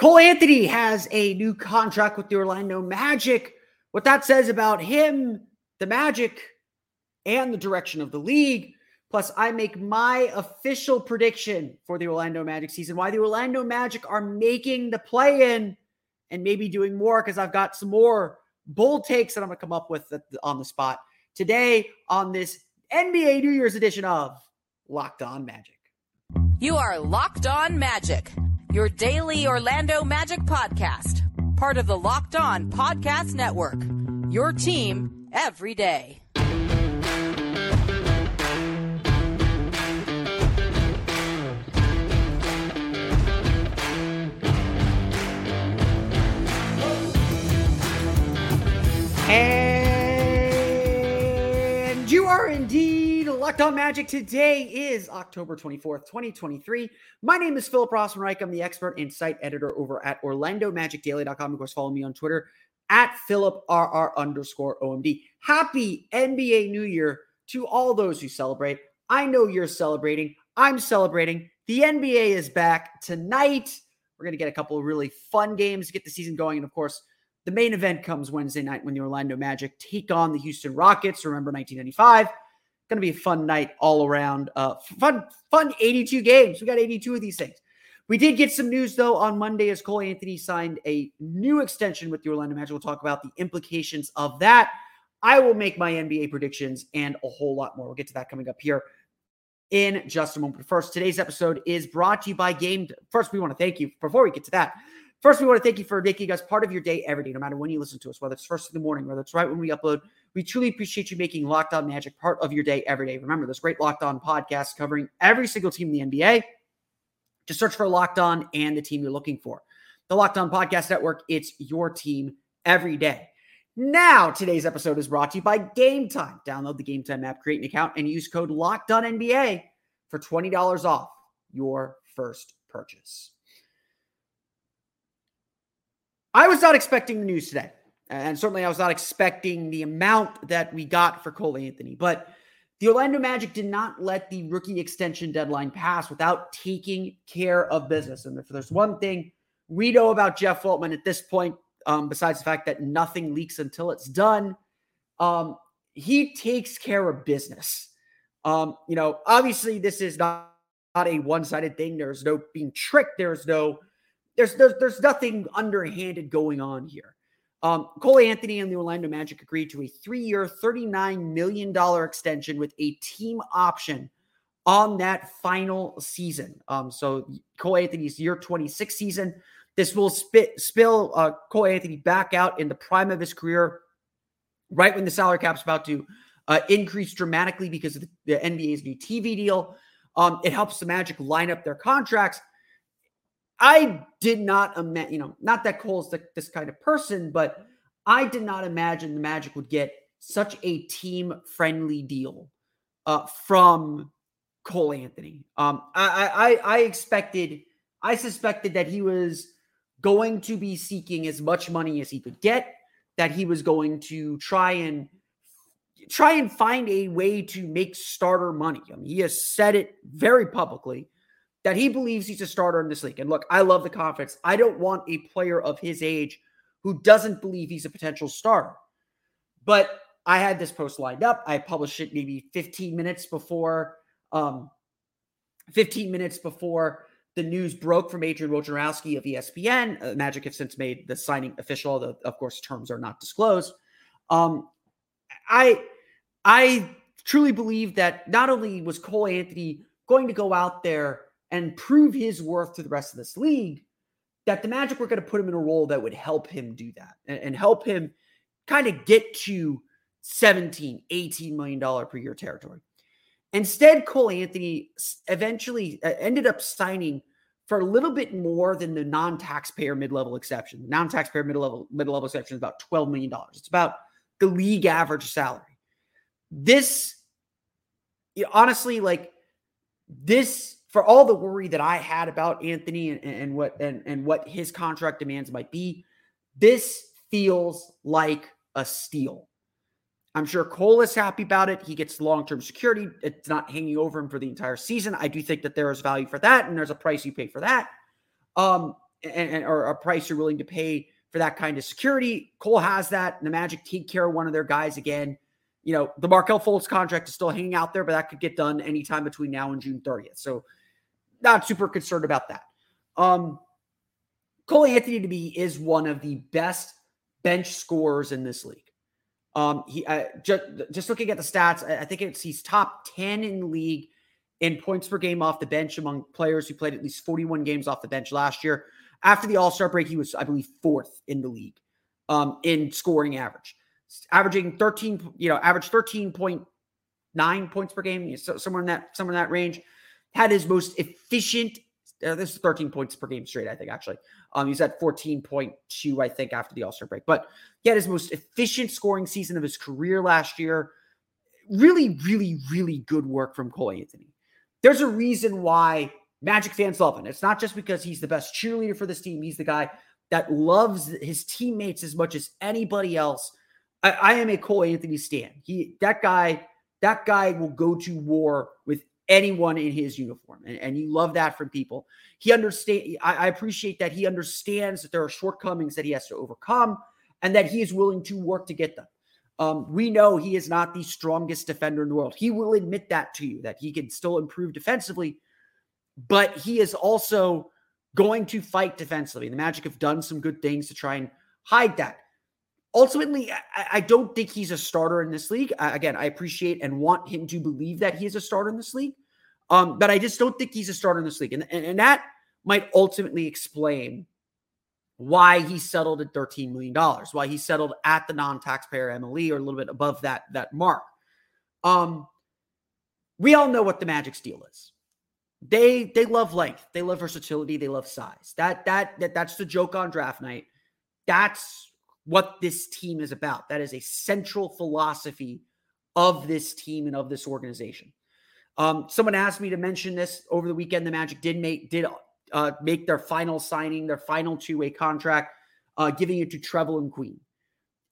Cole Anthony has a new contract with the Orlando Magic. What that says about him, the Magic, and the direction of the league. Plus, I make my official prediction for the Orlando Magic season, why the Orlando Magic are making the play in and maybe doing more because I've got some more bold takes that I'm going to come up with on the spot today on this NBA New Year's edition of Locked On Magic. You are Locked On Magic, your daily Orlando Magic podcast, part of the Locked On Podcast Network. Your team every day. Locked on magic. Today is October 24th, 2023. My name is Philip Rossman-Reich. I'm the expert and site editor over at OrlandoMagicDaily.com. Of course, follow me on Twitter at PhilipRR underscore OMD. Happy NBA New Year to all those who celebrate. I know you're celebrating. I'm celebrating. The NBA is back tonight. We're going to get a couple of really fun games to get the season going. And of course, the main event comes Wednesday night when the Orlando Magic take on the Houston Rockets. Remember 1995? Going to be a fun night all around. Uh, fun, fun 82 games. We got 82 of these things. We did get some news though on Monday as Cole Anthony signed a new extension with the Orlando Magic. We'll talk about the implications of that. I will make my NBA predictions and a whole lot more. We'll get to that coming up here in just a moment. But first, today's episode is brought to you by Game. First, we want to thank you. Before we get to that, First, we want to thank you for making us part of your day every day, no matter when you listen to us, whether it's first in the morning, whether it's right when we upload. We truly appreciate you making Locked On Magic part of your day every day. Remember, this great Locked On podcasts covering every single team in the NBA. Just search for Locked On and the team you're looking for. The Locked On Podcast Network, it's your team every day. Now, today's episode is brought to you by Game Time. Download the Game Time app, create an account, and use code Locked On NBA for $20 off your first purchase. I was not expecting the news today. And certainly I was not expecting the amount that we got for Cole Anthony. But the Orlando Magic did not let the rookie extension deadline pass without taking care of business. And if there's one thing we know about Jeff Weltman at this point, um, besides the fact that nothing leaks until it's done, um, he takes care of business. Um, you know, obviously, this is not, not a one sided thing. There's no being tricked. There's no there's there's, there's nothing underhanded going on here. Um, Cole Anthony and the Orlando Magic agreed to a three-year, $39 million extension with a team option on that final season. Um, so Cole Anthony's year 26 season. This will spit, spill uh, Cole Anthony back out in the prime of his career, right when the salary cap's about to uh, increase dramatically because of the, the NBA's new TV deal. Um, it helps the Magic line up their contracts I did not imagine, you know, not that Cole's the, this kind of person, but I did not imagine the Magic would get such a team friendly deal uh, from Cole Anthony. Um, I, I, I expected, I suspected that he was going to be seeking as much money as he could get, that he was going to try and try and find a way to make starter money. I mean, he has said it very publicly that he believes he's a starter in this league. And look, I love the confidence. I don't want a player of his age who doesn't believe he's a potential starter. But I had this post lined up. I published it maybe 15 minutes before um 15 minutes before the news broke from Adrian Wojnarowski of ESPN. Uh, Magic have since made the signing official. The, of course, terms are not disclosed. Um, I I truly believe that not only was Cole Anthony going to go out there and prove his worth to the rest of this league, that the Magic were going to put him in a role that would help him do that and, and help him kind of get to 17, 18 million dollar per year territory. Instead, Cole Anthony eventually ended up signing for a little bit more than the non-taxpayer mid-level exception. The non-taxpayer mid-level mid-level exception is about $12 million. It's about the league average salary. This honestly, like this, for all the worry that I had about Anthony and, and what and, and what his contract demands might be, this feels like a steal. I'm sure Cole is happy about it. He gets long term security. It's not hanging over him for the entire season. I do think that there is value for that, and there's a price you pay for that, um, and, and or a price you're willing to pay for that kind of security. Cole has that. The Magic take care of one of their guys again. You know, the Markelle Fultz contract is still hanging out there, but that could get done anytime between now and June 30th. So, not super concerned about that. Um, Cole Anthony to me is one of the best bench scorers in this league. Um, he uh, just just looking at the stats, I, think it's he's top 10 in the league in points per game off the bench among players who played at least 41 games off the bench last year. After the All Star break, he was, I believe, fourth in the league um, in scoring average, averaging 13, you know, average 13.9 points per game, so somewhere in that somewhere in that range. Had his most efficient. Uh, this is 13 points per game straight, I think, actually. Um, he's at 14.2, I think, after the All Star break. But he had his most efficient scoring season of his career last year. Really, really, really good work from Cole Anthony. There's a reason why Magic fans love him. It's not just because he's the best cheerleader for this team, he's the guy that loves his teammates as much as anybody else. I, I am a Cole Anthony stan. He that guy, that guy will go to war with anyone in his uniform. And, and you love that from people. He understand. I, I appreciate that he understands that there are shortcomings that he has to overcome and that he is willing to work to get them. Um, we know he is not the strongest defender in the world. He will admit that to you, that he can still improve defensively, but he is also going to fight defensively. The Magic have done some good things to try and hide that. Ultimately, I, I don't think he's a starter in this league. I, again, I appreciate and want him to believe that he is a starter in this league. Um, but I just don't think he's a starter in this league. And, and, that might ultimately explain why he settled at $13 million, why he settled at the non-taxpayer MLE or a little bit above that, that mark. Um, we all know what the Magic's deal is. They they love length, they love versatility, they love size. That that that that's the joke on draft night. That's what this team is about. That is a central philosophy of this team and of this organization. Um, someone asked me to mention this over the weekend. The Magic did make did uh, make their final signing, their final two way contract, uh, giving it to Trevelin Queen.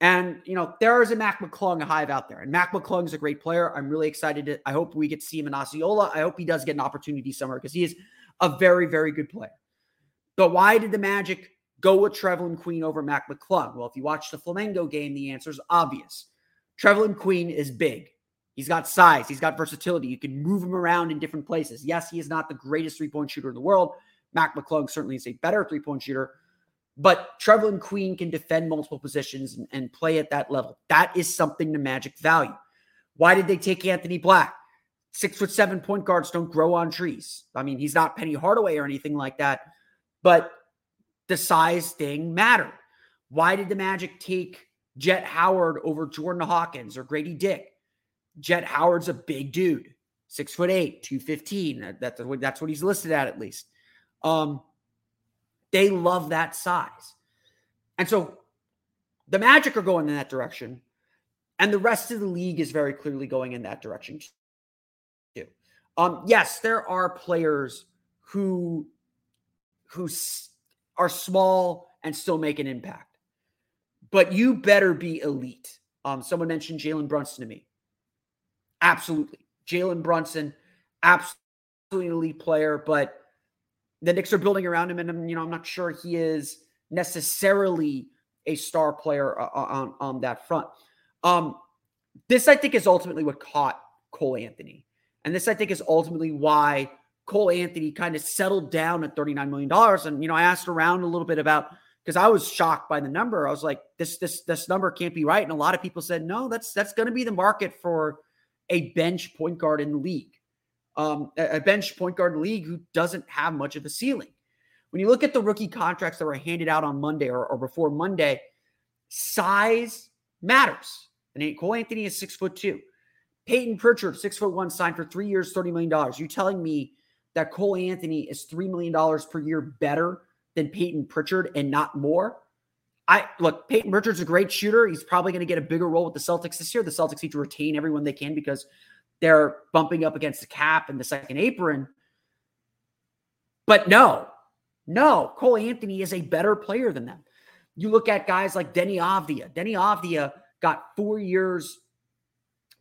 And you know there is a Mac McClung hive out there, and Mac McClung is a great player. I'm really excited. To, I hope we get to see him in Osceola. I hope he does get an opportunity somewhere because he is a very, very good player. But why did the Magic go with Trevelin Queen over Mac McClung? Well, if you watch the Flamengo game, the answer is obvious. Trevelin Queen is big. He's got size. He's got versatility. You can move him around in different places. Yes, he is not the greatest three point shooter in the world. Mac McClung certainly is a better three point shooter, but Trevelin Queen can defend multiple positions and, and play at that level. That is something the Magic value. Why did they take Anthony Black? Six foot seven point guards don't grow on trees. I mean, he's not Penny Hardaway or anything like that, but the size thing mattered. Why did the Magic take Jett Howard over Jordan Hawkins or Grady Dick? Jett Howard's a big dude, six foot eight, 215. that's, what, that's what he's listed at, at least. Um, they love that size. And so the Magic are going in that direction. And the rest of the league is very clearly going in that direction too. Um, yes, there are players who who are small and still make an impact. But you better be elite. Um, someone mentioned Jalen Brunson to me. Absolutely. Jalen Brunson, absolutely elite player, but the Knicks are building around him, and um, you know, I'm not sure he is necessarily a star player uh, uh, on, on that front. Um, this, I think, is ultimately what caught Cole Anthony. And this, I think, is ultimately why Cole Anthony kind of settled down at $39 million. And, you know, I asked around a little bit about because I was shocked by the number. I was like, this, this, this number can't be right. And a lot of people said, no, that's that's going to be the market for a bench point guard in the league, um, a bench point guard league who doesn't have much of a ceiling. When you look at the rookie contracts that were handed out on Monday or, or before Monday, size matters. And Cole Anthony is six foot two. Payton Pritchard, six foot one, signed for three years, $30 million. You telling me that Cole Anthony is $3 million per year better than Payton Pritchard and not more. I look, Payton Pritchard's a great shooter. He's probably going to get a bigger role with the Celtics this year. The Celtics need to retain everyone they can because they're bumping up against the cap and the second apron. But no, no, Cole Anthony is a better player than them. You look at guys like Deni Avdija. Deni Avdija got four years,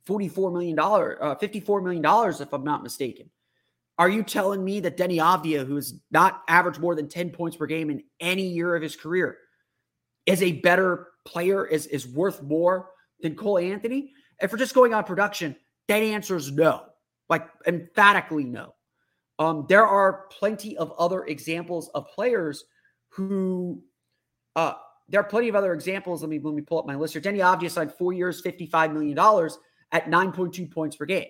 $44 million, uh, $54 million, if I'm not mistaken. Are you telling me that Deni Avdija, who's not averaged more than 10 points per game in any year of his career, is a better player, is, is worth more than Cole Anthony? If we're just going on production, that answer is no, like emphatically no. Um, there are plenty of other examples of players who, uh, there are plenty of other examples. Let me let me pull up my list here. Deni Avdija signed four years, $55 million at 9.2 points per game.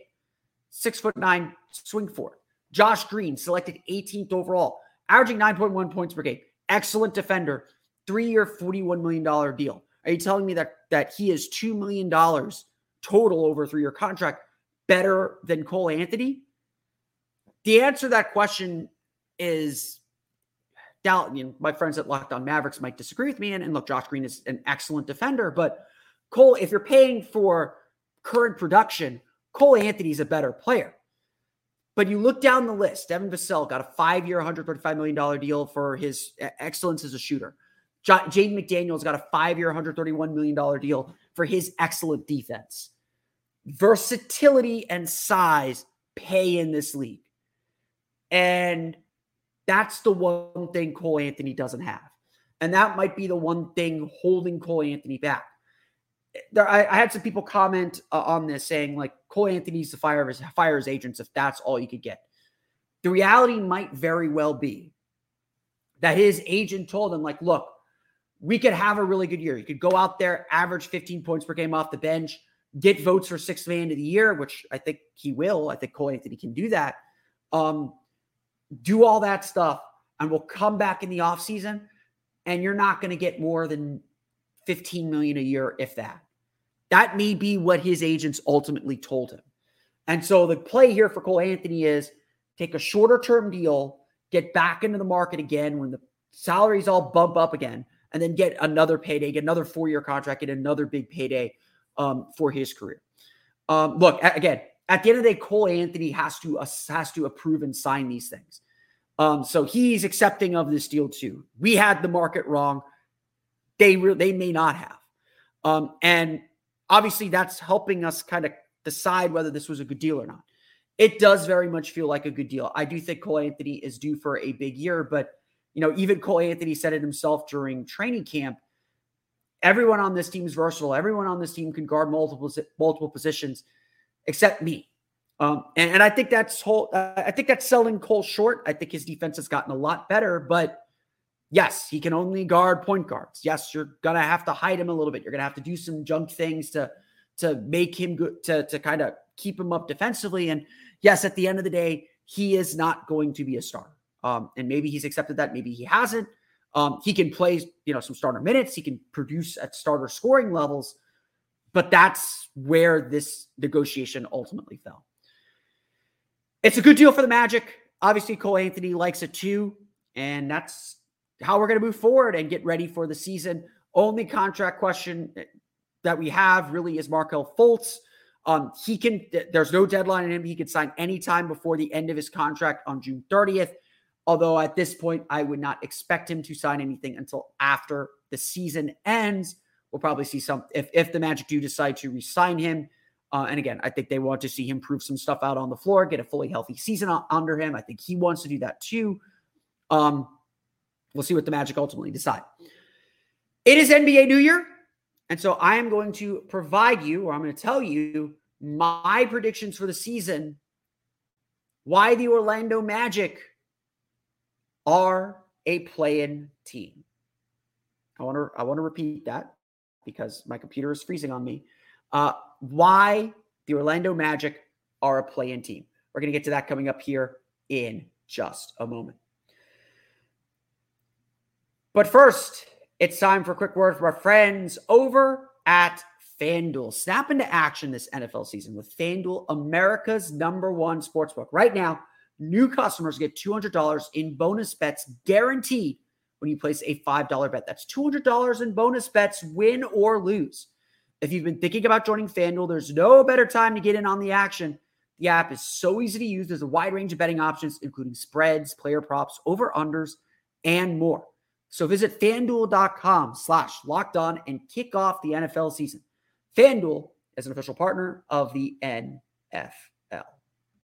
Six foot nine swing forward. Josh Green, selected 18th overall, averaging 9.1 points per game. Excellent defender. Three year, $41 million deal. Are you telling me that, that he is $2 million total over three year contract better than Cole Anthony? The answer to that question is down. You know, my friends at Locked On Mavericks might disagree with me. And, and look, Josh Green is an excellent defender, but Cole, if you're paying for current production, Cole Anthony's a better player. But you look down the list, Devin Vassell got a five year, $135 million deal for his excellence as a shooter. J- Jaden McDaniels got a five year, $131 million deal for his excellent defense. Versatility and size pay in this league. And that's the one thing Cole Anthony doesn't have. And that might be the one thing holding Cole Anthony back there, I, I, had some people comment uh, on this saying like Cole Anthony needs to fire his fire his agents if that's all you could get. The reality might very well be that his agent told him like, look, we could have a really good year. You could go out there, average 15 points per game off the bench, get votes for sixth man of the year, which I think he will. I think Cole Anthony can do that. Um, do all that stuff, and we'll come back in the offseason, and you're not going to get more than 15 million a year, if that. That may be what his agents ultimately told him. And so the play here for Cole Anthony is take a shorter term deal, get back into the market again when the salaries all bump up again, and then get another payday, get another four year contract, get another big payday um, for his career. Um, look, again, at the end of the day, Cole Anthony has to has to approve and sign these things. Um, so he's accepting of this deal too. We had the market wrong. They re- they may not have. Um, and obviously that's helping us kind of decide whether this was a good deal or not. It does very much feel like a good deal. I do think Cole Anthony is due for a big year, but you know, even Cole Anthony said it himself during training camp. Everyone on this team is versatile. Everyone on this team can guard multiple multiple positions, except me. Um, and, and I think that's whole. Uh, I think that's selling Cole short. I think his defense has gotten a lot better, but Yes, he can only guard point guards. Yes, you're gonna have to hide him a little bit. You're gonna have to do some junk things to to make him good to to kind of keep him up defensively. And yes, at the end of the day, he is not going to be a star. Um, and maybe he's accepted that, maybe he hasn't. Um, he can play, you know, some starter minutes. He can produce at starter scoring levels, but that's where this negotiation ultimately fell. It's a good deal for the Magic. Obviously, Cole Anthony likes it too, and that's how we're going to move forward and get ready for the season. Only contract question that we have really is Markelle Fultz. Um, he can, there's no deadline in him. He can sign anytime before the end of his contract on June 30th. Although at this point, I would not expect him to sign anything until after the season ends. We'll probably see some, if, if the Magic do decide to resign him. Uh, and again, I think they want to see him prove some stuff out on the floor, get a fully healthy season under him. I think he wants to do that too. Um, We'll see what the Magic ultimately decide. It is NBA New Year. And so I am going to provide you, or I'm going to tell you, my predictions for the season, why the Orlando Magic are a play-in team. I want to I want to repeat that because my computer is freezing on me. Uh, why the Orlando Magic are a play-in team. We're going to get to that coming up here in just a moment. But first, it's time for a quick word from our friends over at FanDuel. Snap into action this NFL season with FanDuel, America's number one sportsbook. Right now, New customers get $200 in bonus bets guaranteed when you place a $5 bet. That's $200 in bonus bets, win or lose. If you've been thinking about joining FanDuel, there's no better time to get in on the action. The app is so easy to use. There's a wide range of betting options, including spreads, player props, over unders, and more. So visit fanduel.com slash locked on and kick off the NFL season. FanDuel is an official partner of the NFL.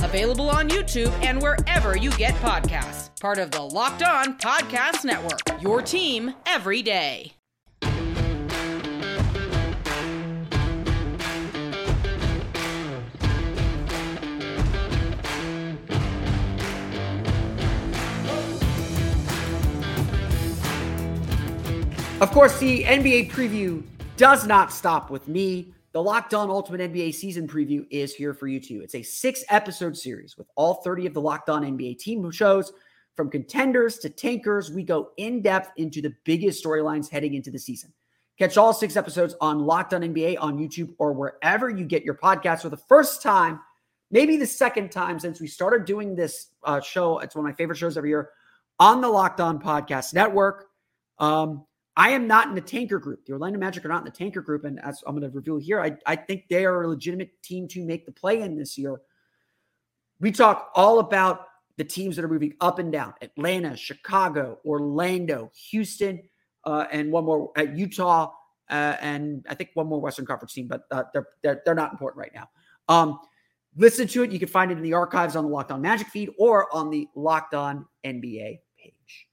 available on YouTube and wherever you get podcasts. Part of the Locked On Podcast Network, your team every day. Of course, the NBA preview does not stop with me. The Locked On Ultimate NBA season preview is here for you too. It's a six episode series with all 30 of the Locked On NBA team shows. From contenders to tankers, we go in depth into the biggest storylines heading into the season. Catch all six episodes on Locked On NBA on YouTube or wherever you get your podcasts for the first time, maybe the second time since we started doing this uh, show. It's one of my favorite shows every year on the Locked On Podcast Network. Um, I am not in the tanker group. The Orlando Magic are not in the tanker group. And as I'm going to reveal here, I, I think they are a legitimate team to make the play in this year. We talk all about the teams that are moving up and down Atlanta, Chicago, Orlando, Houston, uh, and one more at Utah, uh, and I think one more Western Conference team, but uh, they're, they're, they're not important right now. Um, listen to it. You can find it in the archives on the Locked On Magic feed or on the Locked On NBA page.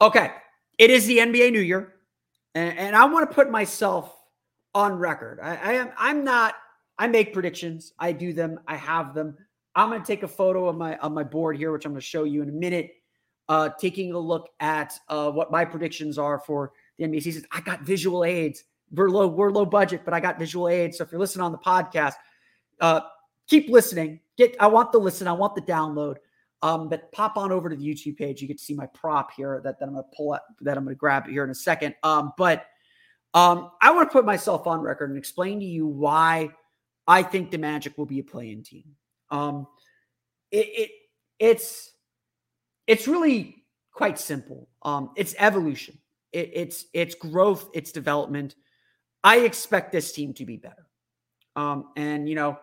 Okay. It is the NBA New Year, and, and I want to put myself on record. I, I am I'm not I make predictions. I do them. I have them. I'm going to take a photo of my on my board here, which I'm going to show you in a minute. Uh, taking a look at uh, what my predictions are for the NBA season. I got visual aids. We're low, we're low budget, but I got visual aids. So if you're listening on the podcast, uh, keep listening. Get I want the listen. I want the download. Um, but pop on over to the YouTube page. You get to see my prop here that, that I'm going to pull up, that I'm going to grab here in a second. Um, but um, I want to put myself on record and explain to you why I think the Magic will be a play-in team. Um, it, it it's it's really quite simple. Um, it's evolution. It, it's it's growth. It's development. I expect this team to be better. Um, and you know,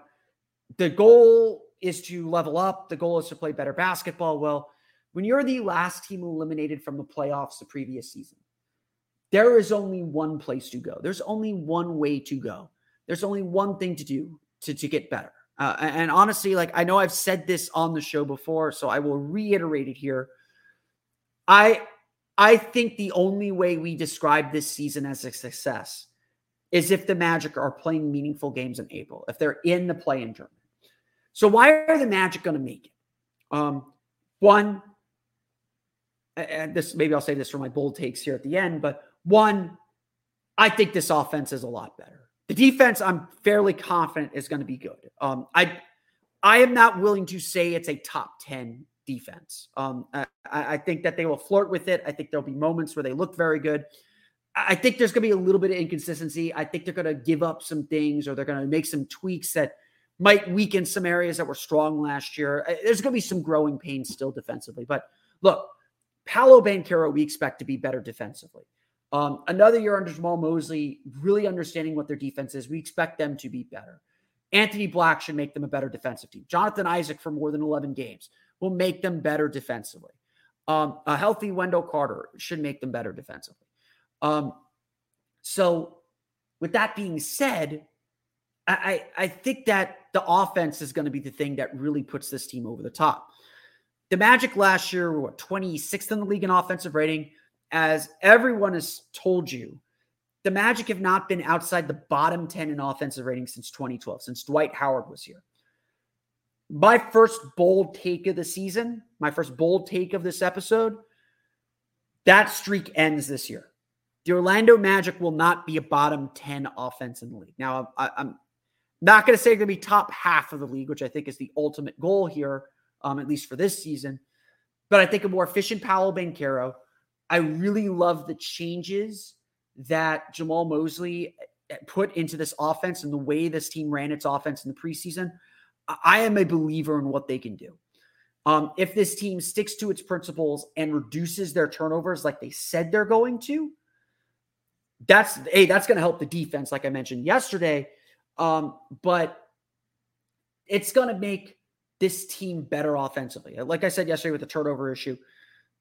the goal is to level up. The goal is to play better basketball. Well, when you're the last team eliminated from the playoffs the previous season, there is only one place to go. There's only one way to go. There's only one thing to do to, to get better. Uh, and honestly, like I know I've said this on the show before, so I will reiterate it here. I I think the only way we describe this season as a success is if the Magic are playing meaningful games in April, if they're in the play-in tournament. So why are the Magic going to make it? Um, one, and this maybe I'll say this for my bold takes here at the end, but one, I think this offense is a lot better. The defense, I'm fairly confident is going to be good. Um, I I am not willing to say it's a top 10 defense. Um, I, I, think that they will flirt with it. I think there'll be moments where they look very good. I think there's going to be a little bit of inconsistency. I think they're going to give up some things or they're going to make some tweaks that might weaken some areas that were strong last year. There's going to be some growing pains still defensively. But look, Paolo Banchero, we expect to be better defensively. Um, another year under Jamahl Mosley, really understanding what their defense is. We expect them to be better. Anthony Black should make them a better defensive team. Jonathan Isaac for more than 11 games will make them better defensively. Um, a healthy Wendell Carter should make them better defensively. Um, so, with that being said, I, I think that the offense is going to be the thing that really puts this team over the top. The Magic last year were what, 26th in the league in offensive rating as everyone has told you, the Magic have not been outside the bottom 10 in offensive rating since 2012, since Dwight Howard was here. My first bold take of the season, my first bold take of this episode, that streak ends this year. the Orlando Magic will not be a bottom 10 offense in the league. Now, I, am not going to say going to be top half of the league, which I think is the ultimate goal here, um, at least for this season. But I think a more efficient Paolo Banchero. I really love the changes that Jamahl Mosley eh, put into this offense and the way this team ran its offense in the preseason. I am a believer in what they can do. Um, if this team sticks to its principles and reduces their turnovers like they said they're going to, that's hey, that's going to help the defense, like I mentioned yesterday. Um, but it's going to make this team better offensively. Like I said yesterday with the turnover issue,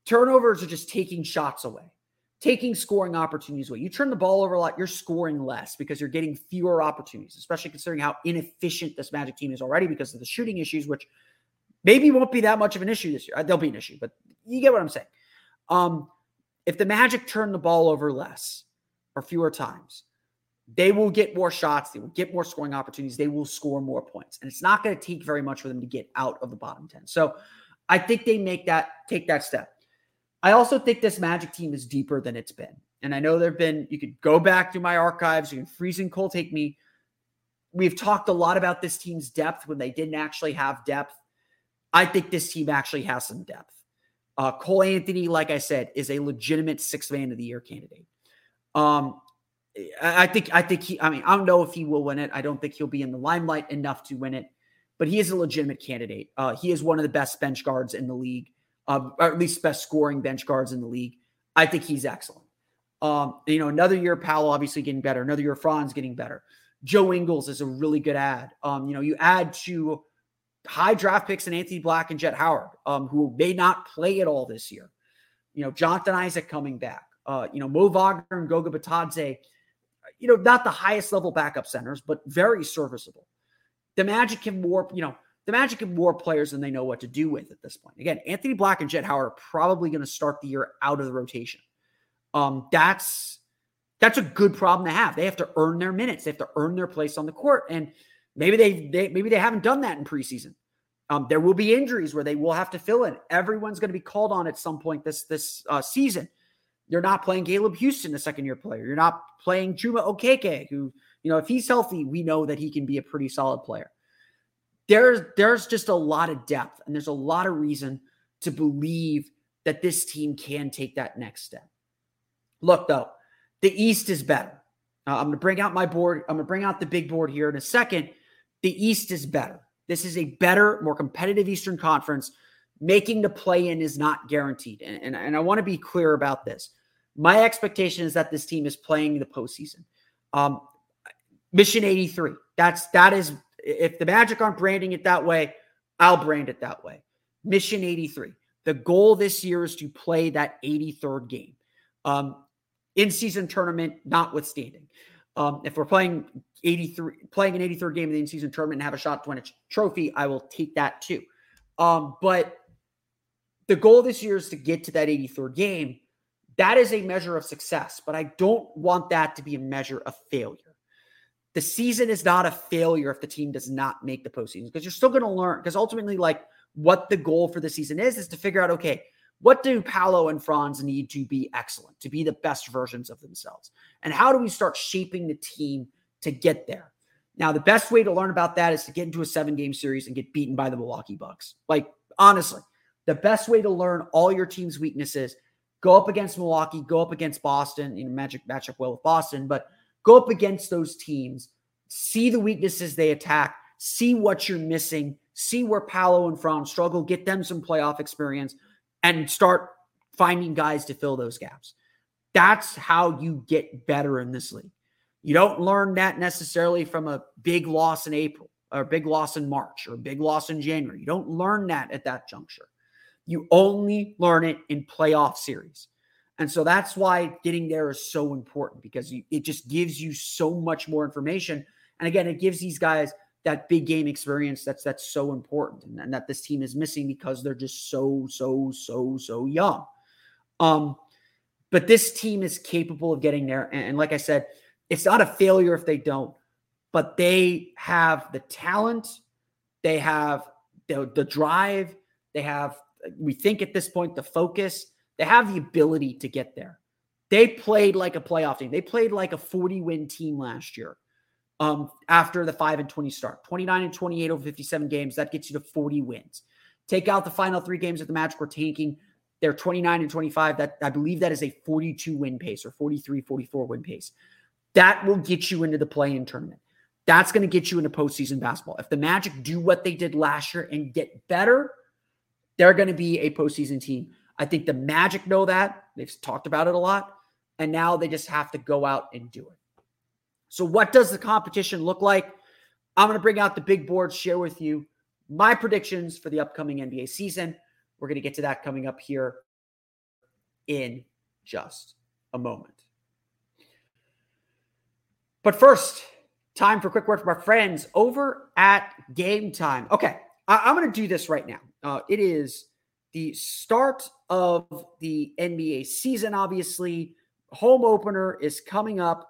turnovers are just taking shots away, taking scoring opportunities away. You turn the ball over a lot, you're scoring less because you're getting fewer opportunities, especially considering how inefficient this Magic team is already because of the shooting issues, which maybe won't be that much of an issue this year. Uh, there'll be an issue, but you get what I'm saying. Um, if the Magic turn the ball over less or fewer times, they will get more shots. They will get more scoring opportunities. They will score more points. And it's not going to take very much for them to get out of the bottom 10. So I think they make that, take that step. I also think this Magic team is deeper than it's been. And I know there have been, you could go back through my archives, you can freeze and cold take me. We've talked a lot about this team's depth when they didn't actually have depth. I think this team actually has some depth. Uh, Cole Anthony, like I said, is a legitimate sixth man of the year candidate. Um, I think I think he. I mean, I don't know if he will win it. I don't think he'll be in the limelight enough to win it, but he is a legitimate candidate. Uh, he is one of the best bench guards in the league, uh, or at least best scoring bench guards in the league. I think he's excellent. Um, you know, another year, Paolo obviously getting better. Another year, Franz getting better. Joe Ingles is a really good add. Um, you know, you add two high draft picks and Anthony Black and Jett Howard, um, who may not play at all this year. You know, Jonathan Isaac coming back. Uh, you know, Mo Wagner and Goga Bitadze you know, not the highest level backup centers, but very serviceable. The Magic can more, you know, the Magic have more players than they know what to do with at this point. Again, Anthony Black and Jett Howard are probably going to start the year out of the rotation. Um, that's that's a good problem to have. They have to earn their minutes. They have to earn their place on the court, and maybe they, they maybe they haven't done that in preseason. Um, there will be injuries where they will have to fill in. Everyone's going to be called on at some point this this uh, season. You're not playing Caleb Houstan, a second year player. You're not playing Chuma Okeke, who, you know, if he's healthy, we know that he can be a pretty solid player. There's there's just a lot of depth and there's a lot of reason to believe that this team can take that next step. Look, though, the East is better. Uh, I'm going to bring out my board. I'm going to bring out the big board here in a second. The East is better. This is a better, more competitive Eastern Conference. Making the play in is not guaranteed. And, and, and I want to be clear about this. My expectation is that this team is playing the postseason. Um, Mission 83. That's that is if the Magic aren't branding it that way, I'll brand it that way. Mission 83. The goal this year is to play that 83rd game. Um, in season tournament, notwithstanding. Um, if we're playing 83, playing an 83rd game in the in season tournament and have a shot to win a trophy, I will take that too. Um, but the goal this year is to get to that 83rd game. That is a measure of success, but I don't want that to be a measure of failure. The season is not a failure if the team does not make the postseason because you're still going to learn. Because ultimately, like what the goal for the season is, is to figure out okay, what do Paolo and Franz need to be excellent, to be the best versions of themselves? And how do we start shaping the team to get there? Now, the best way to learn about that is to get into a seven game series and get beaten by the Milwaukee Bucks. Like, honestly, the best way to learn all your team's weaknesses Go up against Milwaukee, go up against Boston. You know, Magic match up well with Boston, but go up against those teams, see the weaknesses they attack, see what you're missing, see where Paolo and Franz struggle, get them some playoff experience, and start finding guys to fill those gaps. That's how you get better in this league. You don't learn that necessarily from a big loss in April or a big loss in March or a big loss in January. You don't learn that at that juncture. You only learn it in playoff series. And so that's why getting there is so important because it just gives you so much more information. And again, it gives these guys that big game experience that's that's so important and, and that this team is missing because they're just so so so so young. Um, but this team is capable of getting there. And, and like I said, it's not a failure if they don't, but they have the talent, they have the, the drive, they have we think at this point the focus, they have the ability to get there. They played like a playoff team. They played like a 40 win team last year. Um, after the 5 and 20 start, 29 and 28 over 57 games, that gets you to 40 wins. Take out the final three games that the Magic were tanking. They're 29 and 25. That I believe that is a 42 win pace or 43, 44 win pace. That will get you into the play in tournament. That's going to get you into postseason basketball. If the Magic do what they did last year and get better, they're going to be a postseason team. I think the Magic know that. They've talked about it a lot. And now they just have to go out and do it. So, what does the competition look like? I'm going to bring out the big board, share with you my predictions for the upcoming NBA season. We're going to get to that coming up here in just a moment. But first, time for a quick word from our friends over at Game Time. Okay, I- am going to do this right now. Uh, it is the start of the NBA season, obviously. Home opener is coming up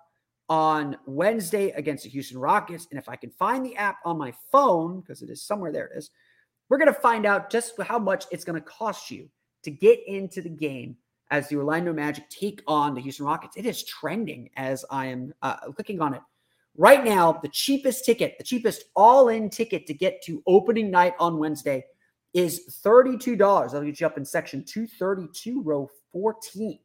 on Wednesday against the Houston Rockets. And if I can find the app on my phone, because it is somewhere there it is, we're going to find out just how much it's going to cost you to get into the game as the Orlando Magic take on the Houston Rockets. It is trending as I am uh, clicking on it. Right now, the cheapest ticket, the cheapest all in ticket to get to opening night on Wednesday is $32. That'll get you up in section 232, row 14.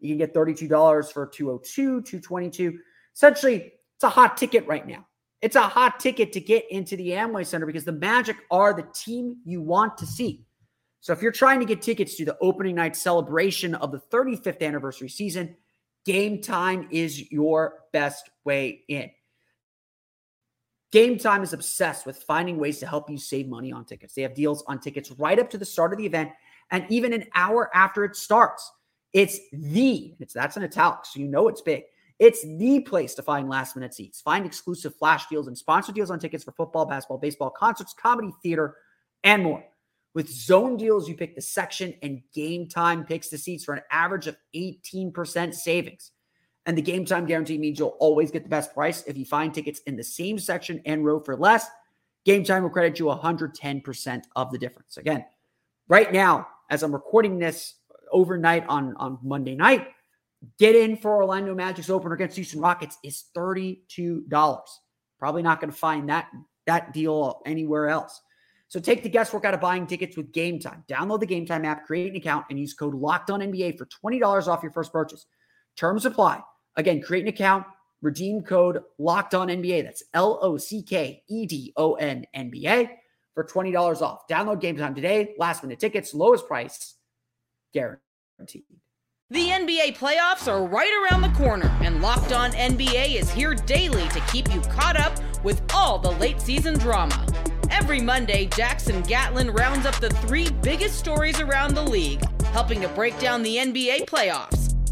You can get $32 for 202, 222. Essentially, it's a hot ticket right now. It's a hot ticket to get into the Amway Center because the Magic are the team you want to see. So if you're trying to get tickets to the opening night celebration of the 35th anniversary season, game time is your best way in. Game Time is obsessed with finding ways to help you save money on tickets. They have deals on tickets right up to the start of the event and even an hour after it starts. It's the, it's that's in italics, so you know it's big. It's the place to find last minute seats. Find exclusive flash deals and sponsor deals on tickets for football, basketball, baseball, concerts, comedy, theater, and more. With zone deals, you pick the section and game time picks the seats for an average of 18% savings. And the game time guarantee means you'll always get the best price. If you find tickets in the same section and row for less, game time will credit you 110% of the difference. Again, right now, as I'm recording this overnight on, on Monday night, get in for Orlando Magic's opener against Houston Rockets is $32. Probably not going to find that, that deal anywhere else. So take the guesswork out of buying tickets with Game Time. Download the Game Time app, create an account, and use code Locked On NBA for $20 off your first purchase. Terms apply. Again, create an account, redeem code Locked On NBA. That's L O C K E D O N N B A for $20 off. Download Game Time today. Last minute tickets, lowest price guaranteed. The NBA playoffs are right around the corner, and Locked On NBA is here daily to keep you caught up with all the late season drama. Every Monday, Jackson Gatlin rounds up the three biggest stories around the league, helping to break down the NBA playoffs.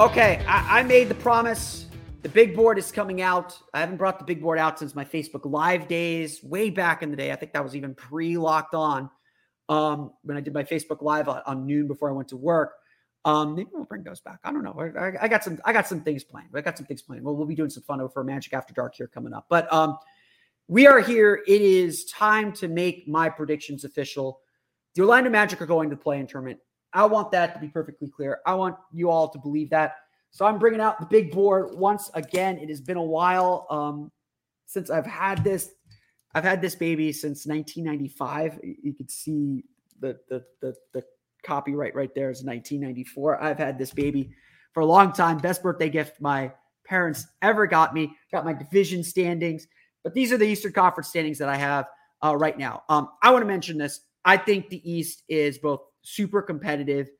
Okay, I, I, made the promise. The big board is coming out. I haven't brought the big board out since my Facebook Live days, way back in the day. I think that was even pre locked on um, when I did my Facebook Live on, on, noon before I went to work. Um, maybe we'll bring those back. I don't know. I, I, got some. I got some things planned. I got some things planned. Well, we'll be doing some fun over Magic After Dark here coming up. But um, we are here. It is time to make my predictions official. The Orlando Magic are going to play in tournament. I want that to be perfectly clear. I want you all to believe that. So I'm bringing out the big board once again. It has been a while um, since I've had this. I've had this baby since 1995. You can see the the the, the copyright right there is 1994. I've had this baby for a long time. Best birthday gift my parents ever got me. Got my division standings, but these are the Eastern Conference standings that I have uh, right now. Um, I want to mention this. I think the East is both super competitive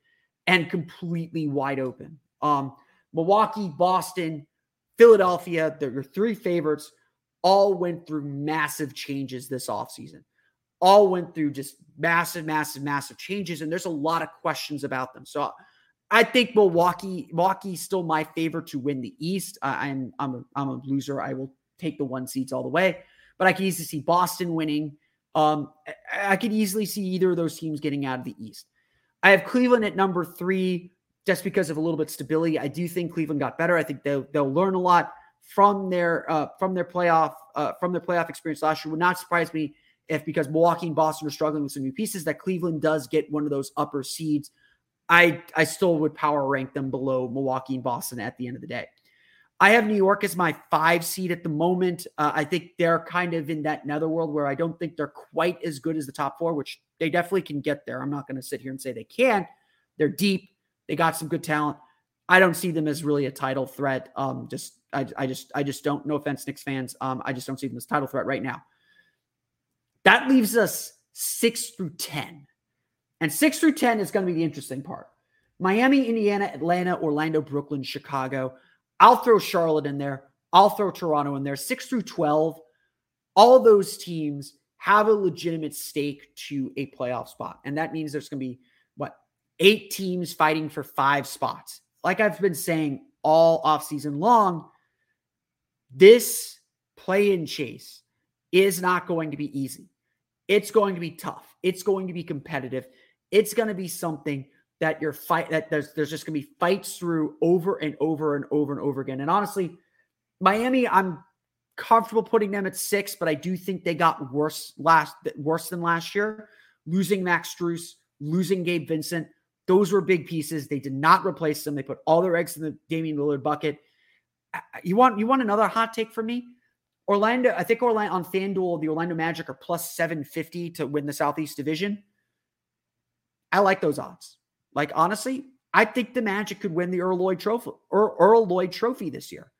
and completely wide open. Um, Milwaukee, Boston, Philadelphia, your three favorites, all went through massive changes this offseason. All went through just massive, massive, massive changes. And there's a lot of questions about them. So I think Milwaukee, Milwaukee's still my favorite to win the East. I, I'm I'm a, I'm a loser. I will take the one seeds all the way, but I can easily see Boston winning. Um, I, I could easily see either of those teams getting out of the East. I have Cleveland at number three just because of a little bit stability. I do think Cleveland got better. I think they'll they'll learn a lot from their uh, from their playoff uh, from their playoff experience last year. Would not surprise me if because Milwaukee and Boston are struggling with some new pieces that Cleveland does get one of those upper seeds I I still would power rank them below Milwaukee and Boston at the end of the day. I have New York as my five seed at the moment. Uh, I think they're kind of in that netherworld where I don't think they're quite as good as the top four, which they definitely can get there. I'm not going to sit here and say they can't. They're deep. They got some good talent. I don't see them as really a title threat. Um, just I, I just I just don't. No offense, Knicks fans. Um, I just don't see them as title threat right now. That leaves us six through ten. And six through 10 is going to be the interesting part. Miami, Indiana, Atlanta, Orlando, Brooklyn, Chicago. I'll throw Charlotte in there. I'll throw Toronto in there. Six through 12, all those teams have a legitimate stake to a playoff spot. And that means there's going to be, what, eight teams fighting for five spots. Like I've been saying all offseason long, this play in chase is not going to be easy. It's going to be tough. It's going to be competitive. It's going to be something that you're fight that there's there's just going to be fights through over and over and over and over again. And honestly, Miami, I'm comfortable putting them at six, but I do think they got worse last worse than last year. Losing Max Strus, losing Gabe Vincent, those were big pieces. They did not replace them. They put all their eggs in the Damian Lillard bucket. You want you want another hot take from me? Orlando, I think Orlando on FanDuel, the Orlando Magic are plus 750 to win the Southeast Division. I like those odds. Like honestly, I think the Magic could win the Earl Lloyd Trophy or Earl Lloyd Trophy this year.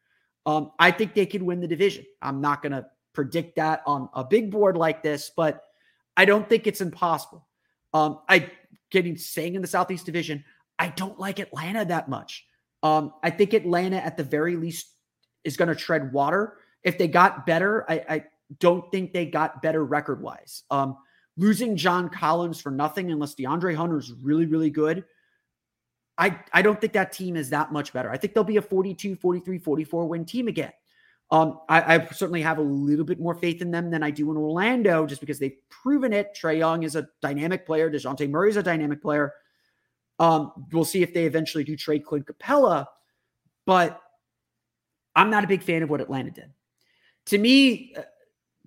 Um, I think they could win the division. I'm not going to predict that on a big board like this, but I don't think it's impossible. Um, I getting saying in the Southeast Division, I don't like Atlanta that much. Um, I think Atlanta at the very least is going to tread water. If they got better, I, I don't think they got better record wise. Um, losing John Collins for nothing unless DeAndre Hunter is really, really good. I, I don't think that team is that much better. I think they'll be a 42, 43, 44 win team again. Um, I, I, certainly have a little bit more faith in them than I do in Orlando just because they've proven it. Trae Young is a dynamic player. DeJounte Murray is a dynamic player. Um, we'll see if they eventually do trade Clint Capela, but I'm not a big fan of what Atlanta did. To me,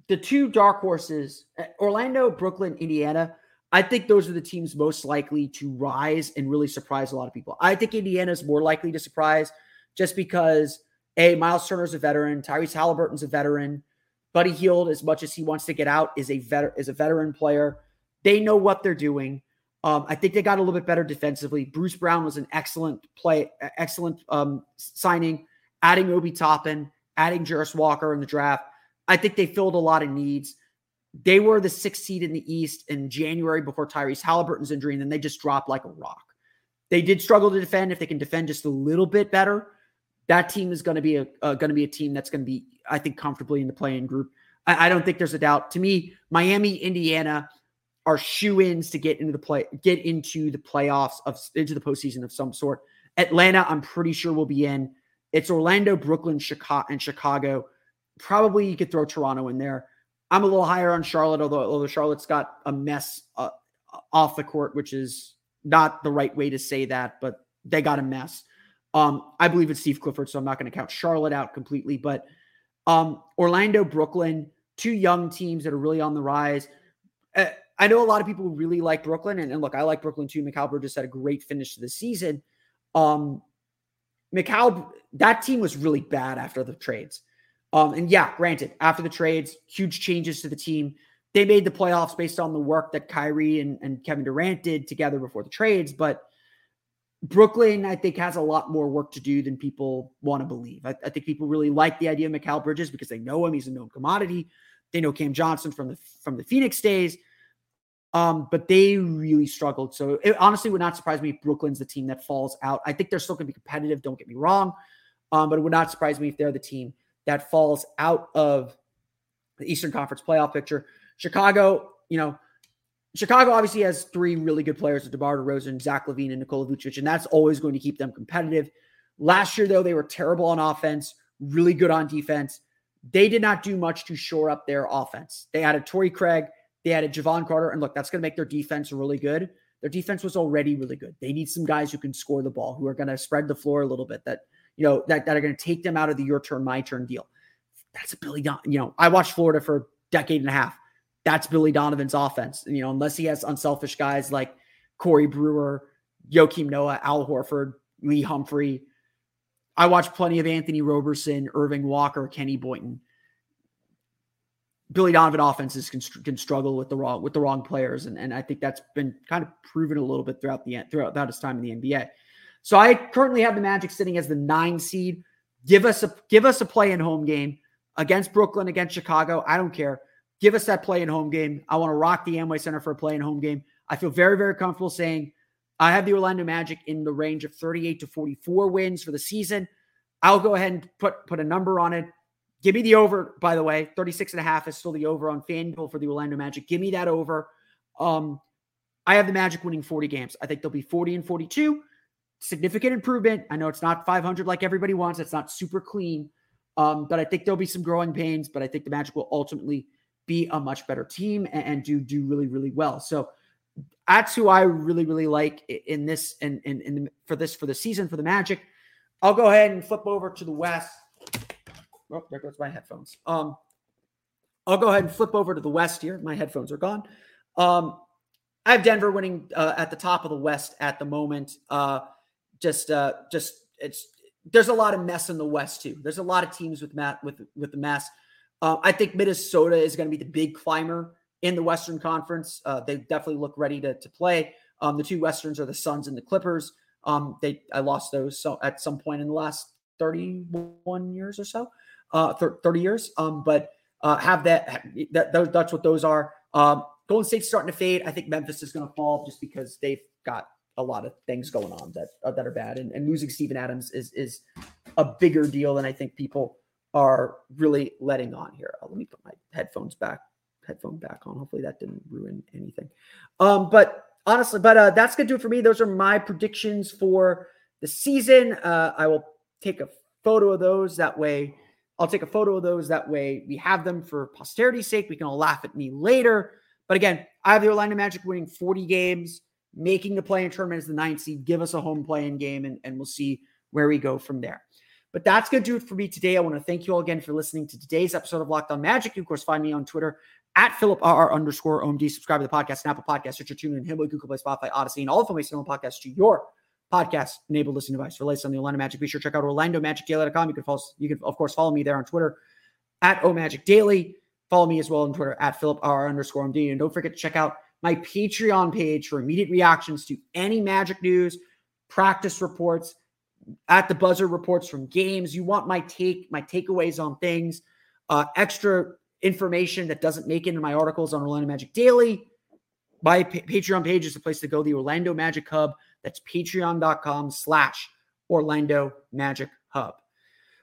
the two dark horses, uh, Orlando, Brooklyn, Indiana, I think those are the teams most likely to rise and really surprise a lot of people. I think Indiana is more likely to surprise just because a Miles Turner's a veteran, Tyrese Haliburton's a veteran, Buddy Hield, as much as he wants to get out, is a vet is a veteran player. They know what they're doing. Um, I think they got a little bit better defensively. Bruce Brown was an excellent play, excellent um, signing. Adding Obi Toppin, adding Jarace Walker in the draft. I think they filled a lot of needs. They were the sixth seed in the East in January before Tyrese Haliburton's injury, and then they just dropped like a rock. They did struggle to defend. If they can defend just a little bit better, that team is going to be a uh, going to be a team that's going to be, I think, comfortably in the play-in group. I, I don't think there's a doubt. To me, Miami, Indiana are shoe-ins to get into the play, get into the playoffs of into the postseason of some sort. Atlanta, I'm pretty sure will be in. It's Orlando, Brooklyn, Chicago, and Chicago Probably you could throw Toronto in there. I'm a little higher on Charlotte, although, although Charlotte's got a mess uh, off the court, which is not the right way to say that, but they got a mess. Um, I believe it's Steve Clifford, so I'm not going to count Charlotte out completely. But um, Orlando, Brooklyn, two young teams that are really on the rise. Uh, I know a lot of people really like Brooklyn, and, and look, I like Brooklyn too. Mikal just had a great finish to the season. Um, Mikal, that team was really bad after the trades. Um, and yeah, granted, after the trades, huge changes to the team. They made the playoffs based on the work that Kyrie and, and Kevin Durant did together before the trades. But Brooklyn, I think, has a lot more work to do than people want to believe. I, I think people really like the idea of Mikal Bridges because they know him. He's a known commodity. They know Cam Johnson from the from the Phoenix days. Um, but they really struggled. So it honestly would not surprise me if Brooklyn's the team that falls out. I think they're still going to be competitive. Don't get me wrong. Um, but it would not surprise me if they're the team that falls out of the Eastern Conference playoff picture. Chicago, you know, Chicago obviously has three really good players DeMar DeRozan, Zach LaVine, and Nikola Vucevic, and that's always going to keep them competitive. Last year, though, they were terrible on offense, really good on defense. They did not do much to shore up their offense. They added Torrey Craig, they added Jevon Carter, and look, that's going to make their defense really good. Their defense was already really good. They need some guys who can score the ball, who are going to spread the floor a little bit, that you know that, that are going to take them out of the your turn, my turn deal. That's a Billy Don. You know, I watched Florida for a decade and a half. That's Billy Donovan's offense. You know, unless he has unselfish guys like Corey Brewer, Joakim Noah, Al Horford, Lee Humphrey. I watched plenty of Anthony Roberson, Erving Walker, Kenny Boynton. Billy Donovan offenses can, can struggle with the wrong with the wrong players, and, and I think that's been kind of proven a little bit throughout the throughout, throughout his time in the NBA. So I currently have the Magic sitting as the nine seed. Give us a give us a play in home game against Brooklyn, against Chicago. I don't care. Give us that play in home game. I want to rock the Amway Center for a play in home game. I feel very very comfortable saying I have the Orlando Magic in the range of 38 to 44 wins for the season. I'll go ahead and put put a number on it. Give me the over, by the way. 36 and a half is still the over on FanDuel for the Orlando Magic. Give me that over. Um, I have the Magic winning 40 games. I think they'll be 40 and 42. Significant improvement. I know it's not 500 like everybody wants. It's not super clean. Um, but I think there'll be some growing pains, but I think the Magic will ultimately be a much better team and, and do do really, really well. So that's who I really, really like in this and in, in, in, for this for the season for the Magic. I'll go ahead and flip over to the West. Oh, there goes my headphones. Um, I'll go ahead and flip over to the West here. My headphones are gone. Um, I have Denver winning uh, at the top of the West at the moment. Uh, just, uh, just it's there's a lot of mess in the West too. There's a lot of teams with Matt with with the mess. Uh, I think Minnesota is going to be the big climber in the Western Conference. Uh, they definitely look ready to to play. Um, the two Westerns are the Suns and the Clippers. Um, they I lost those so at some point in the last 31 years or so, uh, 30 years. Um, but uh, have that, that that's what those are. Um, Golden State's starting to fade. I think Memphis is going to fall just because they've got a lot of things going on that uh, that are bad, and, and losing Steven Adams is is a bigger deal than I think people are really letting on here. Uh, let me put my headphones back headphone back on. Hopefully that didn't ruin anything. Um, but honestly, but uh, that's gonna do it for me. Those are my predictions for the season. Uh, I will take a photo of those. That way, I'll take a photo of those. That way, we have them for posterity's sake. We can all laugh at me later. But again, I have the Orlando Magic winning 40 games, making the play in tournament as the ninth seed. Give us a home playing game, and, and we'll see where we go from there. But that's going to do it for me today. I want to thank you all again for listening to today's episode of Locked On Magic. You, of course, find me on Twitter at Philip R underscore OMD. Subscribe to the podcast, Apple Podcast, Stitcher, TuneIn, Himalaya, Google Play, Spotify, Odyssey, and all of my single podcasts to your podcast enabled listening device. For latest on the Orlando Magic, be sure to check out OrlandoMagicDaily.com. You can follow, you can of course follow me there on Twitter at OMagicDaily. Follow me as well on Twitter at Philip R underscore MD. And don't forget to check out my Patreon page for immediate reactions to any Magic news, practice reports, at the buzzer reports from games. You want my take, my takeaways on things, uh, extra information that doesn't make it into my articles on Orlando Magic Daily. My pa- Patreon page is the place to go. The Orlando Magic Hub. That's patreon.com slash Orlando Magic Hub.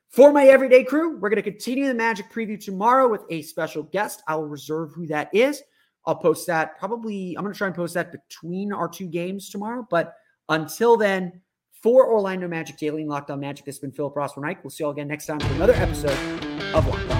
For my everyday crew, we're going to continue the Magic preview tomorrow with a special guest. I will reserve who that is. I'll post that probably, I'm going to try and post that between our two games tomorrow. But until then, for Orlando Magic Daily and Locked On Magic, this has been Philip Rossman Reich. We'll see you all again next time for another episode of Locked